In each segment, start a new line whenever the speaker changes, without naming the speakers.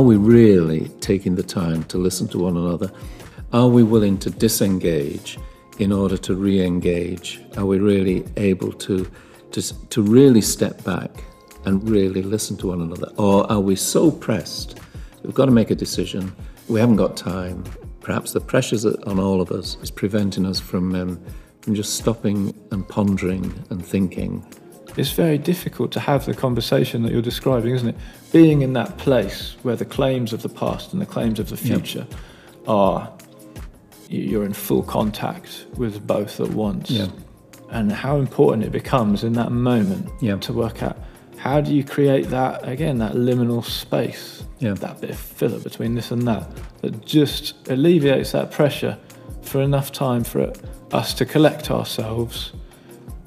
are we really taking the time to listen to one another? Are we willing to disengage in order to re engage? Are we really able to, to, to really step back and really listen to one another? Or are we so pressed? We've got to make a decision. We haven't got time. Perhaps the pressures on all of us is preventing us from, um, from just stopping and pondering and thinking.
It's very difficult to have the conversation that you're describing, isn't it? Being in that place where the claims of the past and the claims of the future yep. are, you're in full contact with both at once.
Yeah.
And how important it becomes in that moment
yep.
to work out how do you create that again that liminal space
yeah.
that bit of filler between this and that that just alleviates that pressure for enough time for it, us to collect ourselves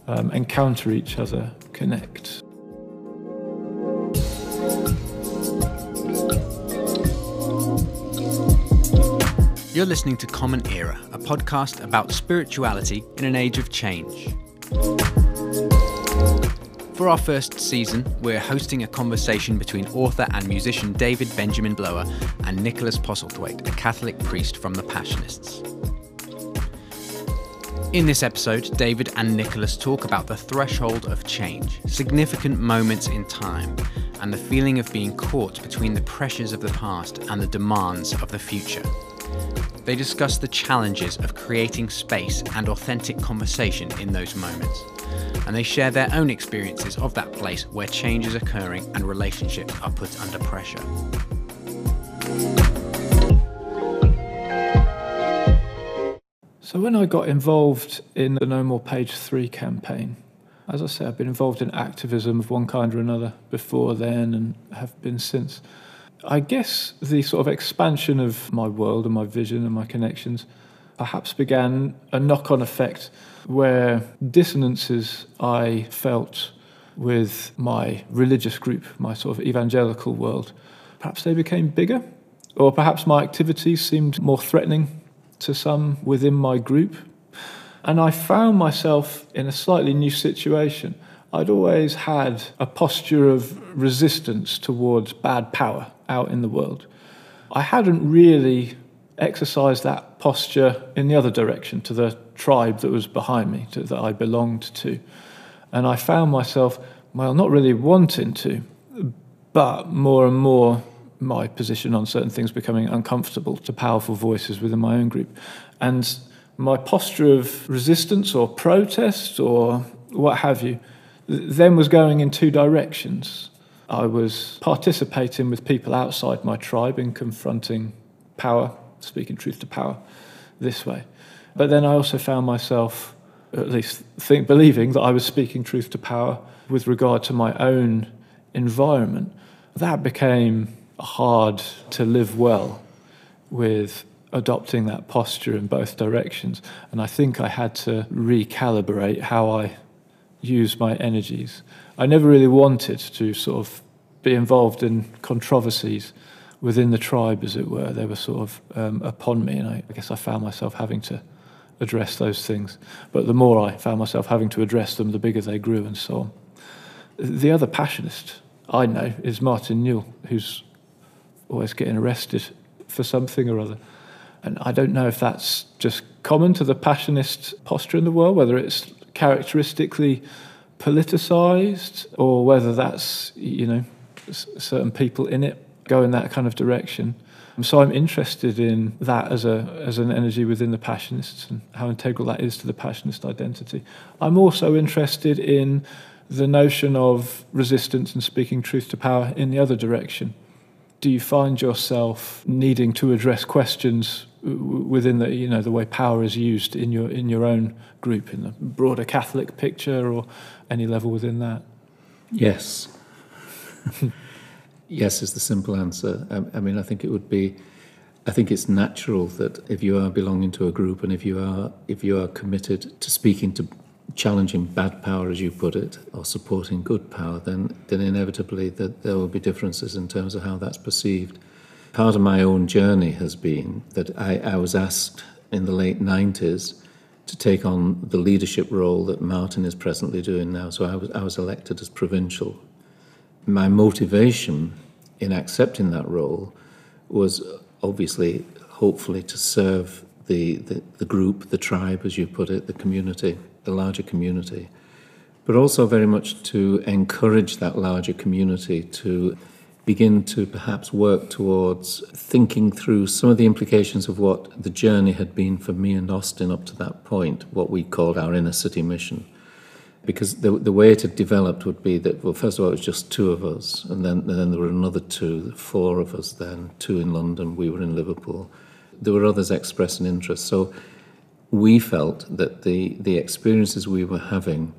um, encounter each other connect
You're listening to Common Era, a podcast about spirituality in an age of change. For our first season, we're hosting a conversation between author and musician David Benjamin Blower and Nicholas Postlethwaite, a Catholic priest from the Passionists. In this episode, David and Nicholas talk about the threshold of change, significant moments in time, and the feeling of being caught between the pressures of the past and the demands of the future. They discuss the challenges of creating space and authentic conversation in those moments and they share their own experiences of that place where change is occurring and relationships are put under pressure.
So, when I got involved in the No More Page 3 campaign, as I say, I've been involved in activism of one kind or another before then and have been since. I guess the sort of expansion of my world and my vision and my connections perhaps began a knock on effect where dissonances I felt with my religious group, my sort of evangelical world, perhaps they became bigger, or perhaps my activities seemed more threatening to some within my group. And I found myself in a slightly new situation. I'd always had a posture of resistance towards bad power out in the world. I hadn't really exercised that posture in the other direction to the tribe that was behind me, to, that I belonged to. And I found myself, well, not really wanting to, but more and more my position on certain things becoming uncomfortable to powerful voices within my own group. And my posture of resistance or protest or what have you then was going in two directions. I was participating with people outside my tribe in confronting power, speaking truth to power this way. But then I also found myself, at least think, believing that I was speaking truth to power with regard to my own environment. That became hard to live well with adopting that posture in both directions. And I think I had to recalibrate how I use my energies. I never really wanted to sort of be involved in controversies within the tribe, as it were. They were sort of um, upon me, and I, I guess I found myself having to address those things. But the more I found myself having to address them, the bigger they grew and so on. The other passionist I know is Martin Newell, who's always getting arrested for something or other. And I don't know if that's just common to the passionist posture in the world, whether it's characteristically politicized or whether that's, you know, certain people in it go in that kind of direction. Um, so I'm interested in that as a as an energy within the Passionists and how integral that is to the Passionist identity. I'm also interested in the notion of resistance and speaking truth to power in the other direction. Do you find yourself needing to address questions within the you know the way power is used in your in your own group in the broader Catholic picture or any level within that?
Yes. yes is the simple answer. I, I, mean, I think it would be. I think it's natural that if you are belonging to a group and if you are if you are committed to speaking to challenging bad power, as you put it, or supporting good power, then then inevitably that there will be differences in terms of how that's perceived. Part of my own journey has been that I, I was asked in the late 90s to take on the leadership role that Martin is presently doing now. So I was, I was elected as provincial my motivation in accepting that role was uh, obviously, hopefully, to serve the, the, the group, the tribe, as you put it, the community, the larger community, but also very much to encourage that larger community to begin to perhaps work towards thinking through some of the implications of what the journey had been for me and Austin up to that point, what we called our inner city mission. Because the, the way it had developed would be that, well, first of all, it was just two of us, and then, and then there were another two, four of us then, two in London, we were in Liverpool. There were others expressing interest. So we felt that the, the experiences we were having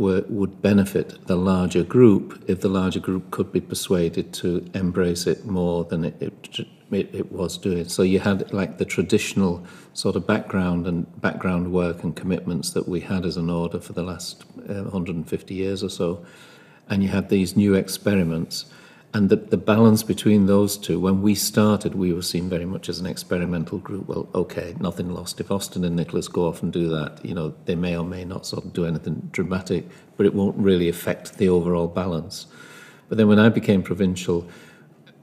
were, would benefit the larger group if the larger group could be persuaded to embrace it more than it, it, it, was doing. So you had like the traditional sort of background and background work and commitments that we had as an order for the last uh, 150 years or so, and you had these new experiments and the, the balance between those two, when we started, we were seen very much as an experimental group. Well, okay, nothing lost. If Austin and Nicholas go off and do that, you know, they may or may not sort of do anything dramatic, but it won't really affect the overall balance. But then when I became provincial,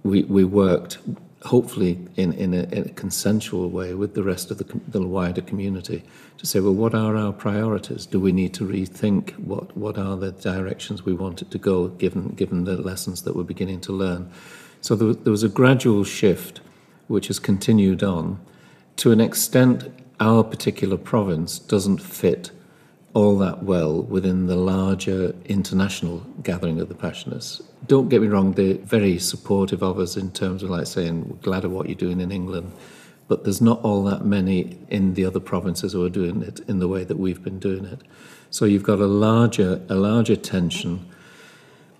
we, we worked hopefully in, in, a, in a consensual way with the rest of the, the wider community to say, well, what are our priorities? Do we need to rethink what, what are the directions we want it to go, given, given the lessons that we're beginning to learn? So there, there was a gradual shift which has continued on. To an extent, our particular province doesn't fit all that well within the larger international gathering of the Passionists. Don't get me wrong, they're very supportive of us in terms of like saying, we're glad of what you're doing in England but there's not all that many in the other provinces who are doing it in the way that we've been doing it. So you've got a larger, a larger tension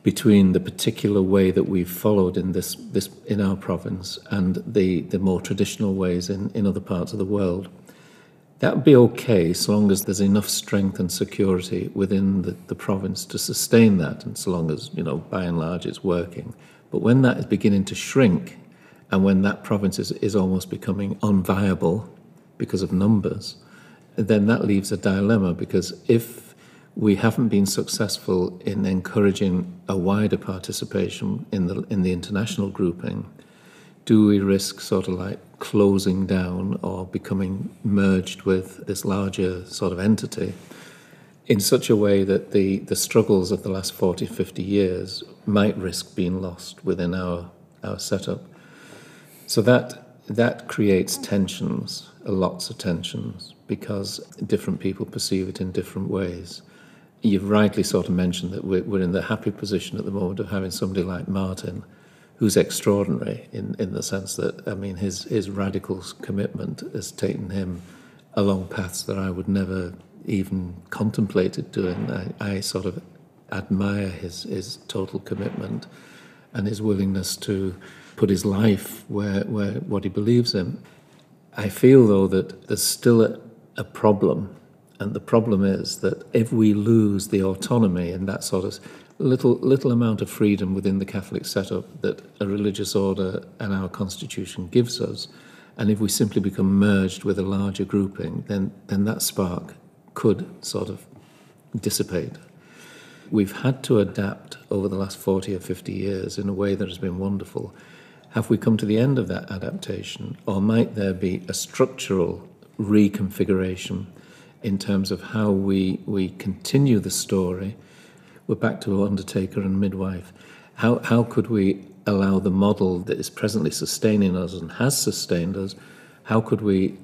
between the particular way that we've followed in this, this in our province and the, the more traditional ways in, in other parts of the world. That would be okay so long as there's enough strength and security within the, the province to sustain that, and so long as, you know, by and large it's working. But when that is beginning to shrink and when that province is, is almost becoming unviable because of numbers, then that leaves a dilemma because if we haven't been successful in encouraging a wider participation in the, in the international grouping, do we risk sort of like closing down or becoming merged with this larger sort of entity in such a way that the, the struggles of the last 40, 50 years might risk being lost within our, our setup? So that that creates tensions, lots of tensions, because different people perceive it in different ways. You've rightly sort of mentioned that we're, we're in the happy position at the moment of having somebody like Martin, who's extraordinary in, in the sense that, I mean, his, his radical commitment has taken him along paths that I would never even contemplated doing. I, I sort of admire his, his total commitment and his willingness to put his life where, where what he believes in. I feel, though, that there's still a, a problem. And the problem is that if we lose the autonomy and that sort of little little amount of freedom within the Catholic setup that a religious order and our constitution gives us, and if we simply become merged with a larger grouping, then then that spark could sort of dissipate. We've had to adapt over the last 40 or 50 years in a way that has been wonderful. Have we come to the end of that adaptation, or might there be a structural reconfiguration in terms of how we, we continue the story? We're back to Undertaker and Midwife. How, how could we allow the model that is presently sustaining us and has sustained us, how could we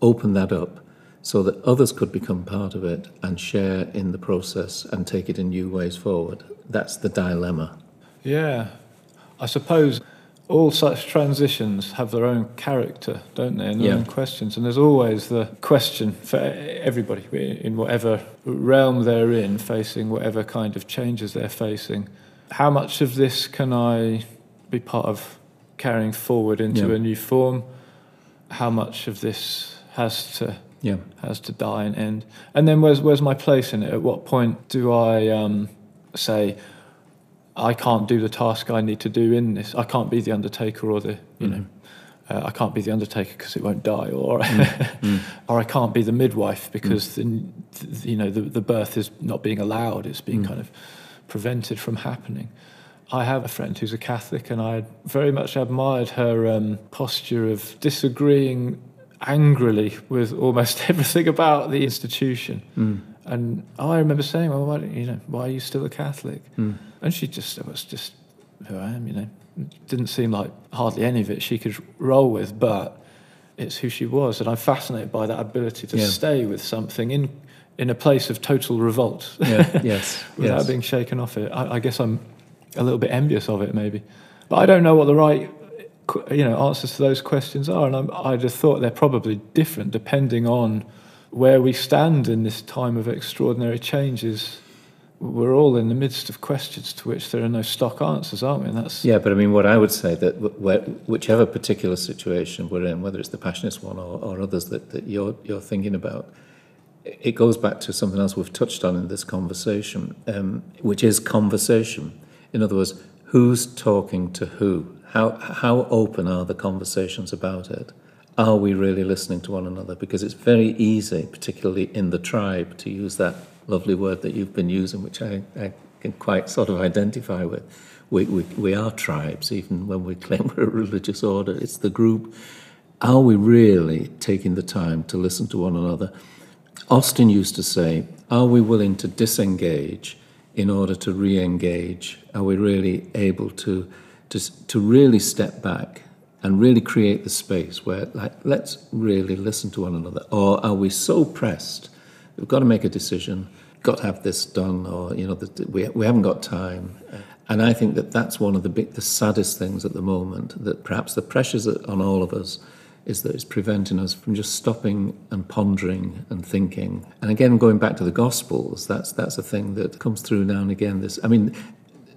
open that up so that others could become part of it and share in the process and take it in new ways forward? That's the dilemma.
Yeah. I suppose all such transitions have their own character, don't they, and their yeah. own questions. And there's always the question for everybody in whatever realm they're in, facing whatever kind of changes they're facing. How much of this can I be part of carrying forward into yeah. a new form? How much of this has to yeah. has to die and end? And then where's where's my place in it? At what point do I um, say? I can't do the task I need to do in this. I can't be the undertaker or the, you mm know, uh, I can't be the undertaker because it won't die, or mm. mm. or I can't be the midwife because mm. the, you know the, the birth is not being allowed; it's being mm. kind of prevented from happening. I have a friend who's a Catholic, and I very much admired her um, posture of disagreeing angrily with almost everything about the institution.
Mm.
And I remember saying, "Well, why, you know, why are you still a Catholic?"
Mm.
And she just it was just who I am, you know. It didn't seem like hardly any of it she could roll with, but it's who she was, and I'm fascinated by that ability to
Yeah.
stay with something in in a place of total revolt
Yeah, yes,
without
yes.
being shaken off it. I, I guess I'm a little bit envious of it, maybe, but I don't know what the right you know answers to those questions are, and I'm, I'd have thought they're probably different depending on where we stand in this time of extraordinary changes. We're all in the midst of questions to which there are no stock answers, aren't we? And that's
Yeah, but I mean, what I would say that whichever particular situation we're in, whether it's the passionist one or, or others that, that you're you're thinking about, it goes back to something else we've touched on in this conversation, um, which is conversation. In other words, who's talking to who? How how open are the conversations about it? Are we really listening to one another? Because it's very easy, particularly in the tribe, to use that lovely word that you've been using, which I, I can quite sort of identify with. We, we, we are tribes, even when we claim we're a religious order. It's the group. Are we really taking the time to listen to one another? Austin used to say, Are we willing to disengage in order to re engage? Are we really able to, to, to really step back and really create the space where, like, let's really listen to one another? Or are we so pressed? We've got to make a decision, got to have this done, or, you know, that we, we haven't got time. And I think that that's one of the big, the saddest things at the moment, that perhaps the pressures on all of us is that it's preventing us from just stopping and pondering and thinking. And again, going back to the Gospels, that's that's a thing that comes through now and again. This, I mean,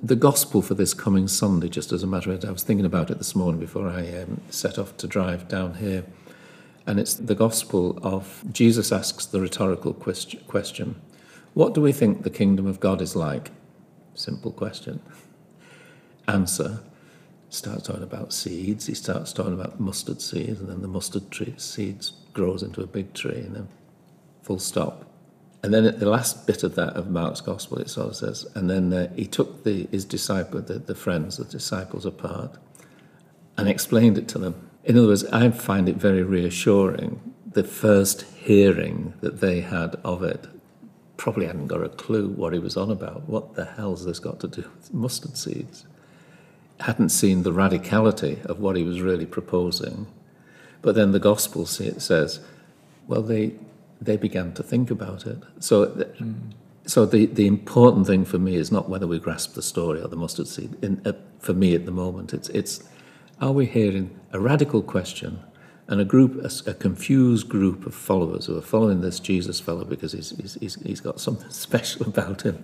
the Gospel for this coming Sunday, just as a matter of, I was thinking about it this morning before I um, set off to drive down here, and it's the Gospel of Jesus asks the rhetorical question, What do we think the kingdom of God is like? Simple question. Answer starts talking about seeds. He starts talking about mustard seeds, and then the mustard tree seeds grows into a big tree, and then full stop. And then at the last bit of that of Mark's gospel, it sort of says, and then uh, he took the, his disciple, the, the friends, the disciples apart, and explained it to them. In other words, I find it very reassuring. The first hearing that they had of it probably hadn't got a clue what he was on about. What the hell's this got to do with mustard seeds? hadn't seen the radicality of what he was really proposing. But then the gospel sa- says, well, they, they began to think about it. So, th- so the, the important thing for me is not whether we grasp the story or the mustard seed. In, uh, for me at the moment, it's, it's are we hearing a radical question and a group, a confused group of followers who are following this Jesus fellow because he's, he's, he's, got something special about him?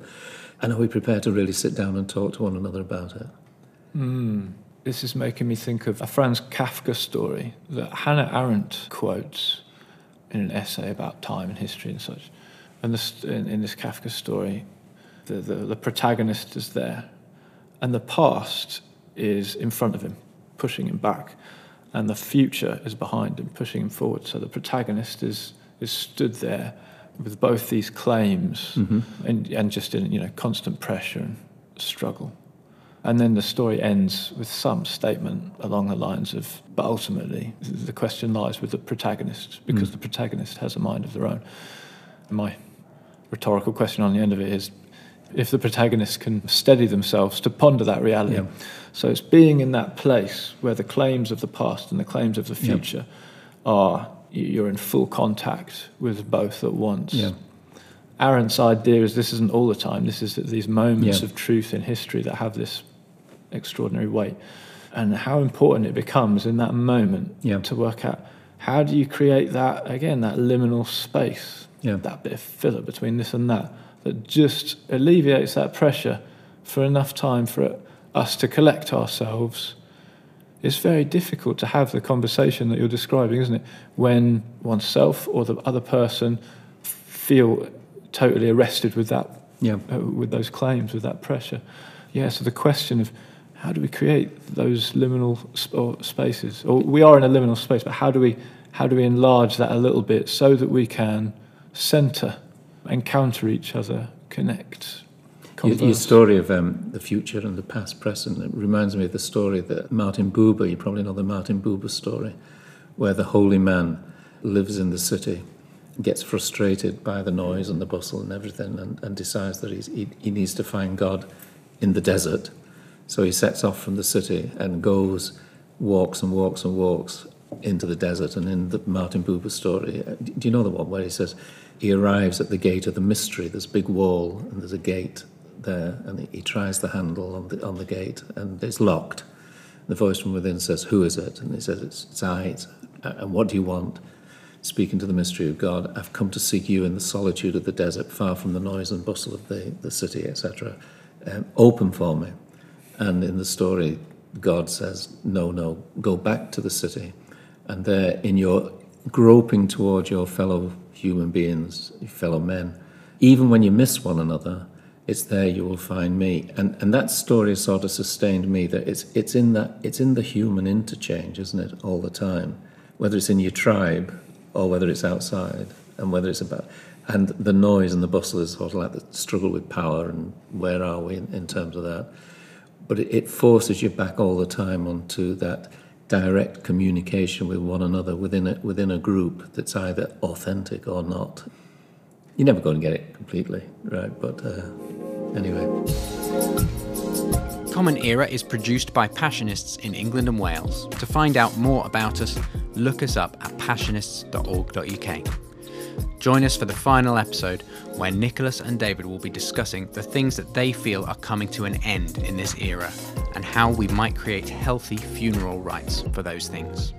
And are we prepared to really sit down and talk to one another about it?
This is making me think of a Franz Kafka story that Hannah Arendt quotes in an essay about time and history and such. And this, in, in this Kafka story, the, the, the protagonist is there, and the past is in front of him, pushing him back, and the future is behind him, pushing him forward. So the protagonist is, is stood there with both these claims mm-hmm. and, and just in you know constant pressure and struggle. And then the story ends with some statement along the lines of, but ultimately, the question lies with the protagonist because hmm. the protagonist has a mind of their own. My rhetorical question on the end of it is if the protagonists can steady themselves to ponder that reality.
Yeah.
So it's being in that place where the claims of the past and the claims of the
Yeah.
future are, you're in full contact with both at once.
Yeah.
Arendt's idea is this isn't all the time. This is these moments
Yeah.
of truth in history that have this extraordinary weight, and how important it becomes in that moment
Yeah.
to work out how do you create that again that liminal space,
Yeah.
that bit of filler between this and that that just alleviates that pressure for enough time for us to collect ourselves. It's very difficult to have the conversation that you're describing, isn't it? When oneself or the other person feel totally arrested with that
Yeah.
uh, with those claims, with that pressure. Yeah, so the question of how do we create those liminal sp- or spaces? Or we are in a liminal space, but how do we how do we enlarge that a little bit so that we can center, encounter each other, connect, converse.
Your, your story of um, the future and the past present it reminds me of the story that Martin Buber, you probably know the Martin Buber story, where the holy man lives in the city, gets frustrated by the noise and the bustle and everything, and, and decides that he's, he, he needs to find God in the desert. So he sets off from the city and goes, walks and walks and walks into the desert. And in the Martin Buber story, uh, do you know the one where he says he arrives at the gate of the mystery? There's a big wall and there's a gate there, and he, tries the handle on the on the gate, and it's locked. The voice from within says, "Who is it?" And he says, "It's, it's I." It's, and what do you want? Speaking to the mystery of God, I've come to seek you in the solitude of the desert, far from the noise and bustle of the, the city, etc. Um, open for me. And in the story, God says, No, no, go back to the city. And there, in your groping towards your fellow human beings, fellow men, even when you miss one another, it's there you will find me. And and that story sort of sustained me that it's it's in that it's in the human interchange, isn't it, all the time? Whether it's in your tribe or whether it's outside, and whether it's about and the noise and the bustle is sort of like the struggle with power and where are we in, in terms of that. But it, forces you back all the time onto that direct communication with one another within a, within a group that's either authentic or not. You're never going to get it completely right, but uh, anyway.
Common Era is produced by Passionists in England and Wales. To find out more about us, look us up at passionists.org.uk. Join us for the final episode where Nicholas and David will be discussing the things that they feel are coming to an end in this era and how we might create healthy funeral rites for those things.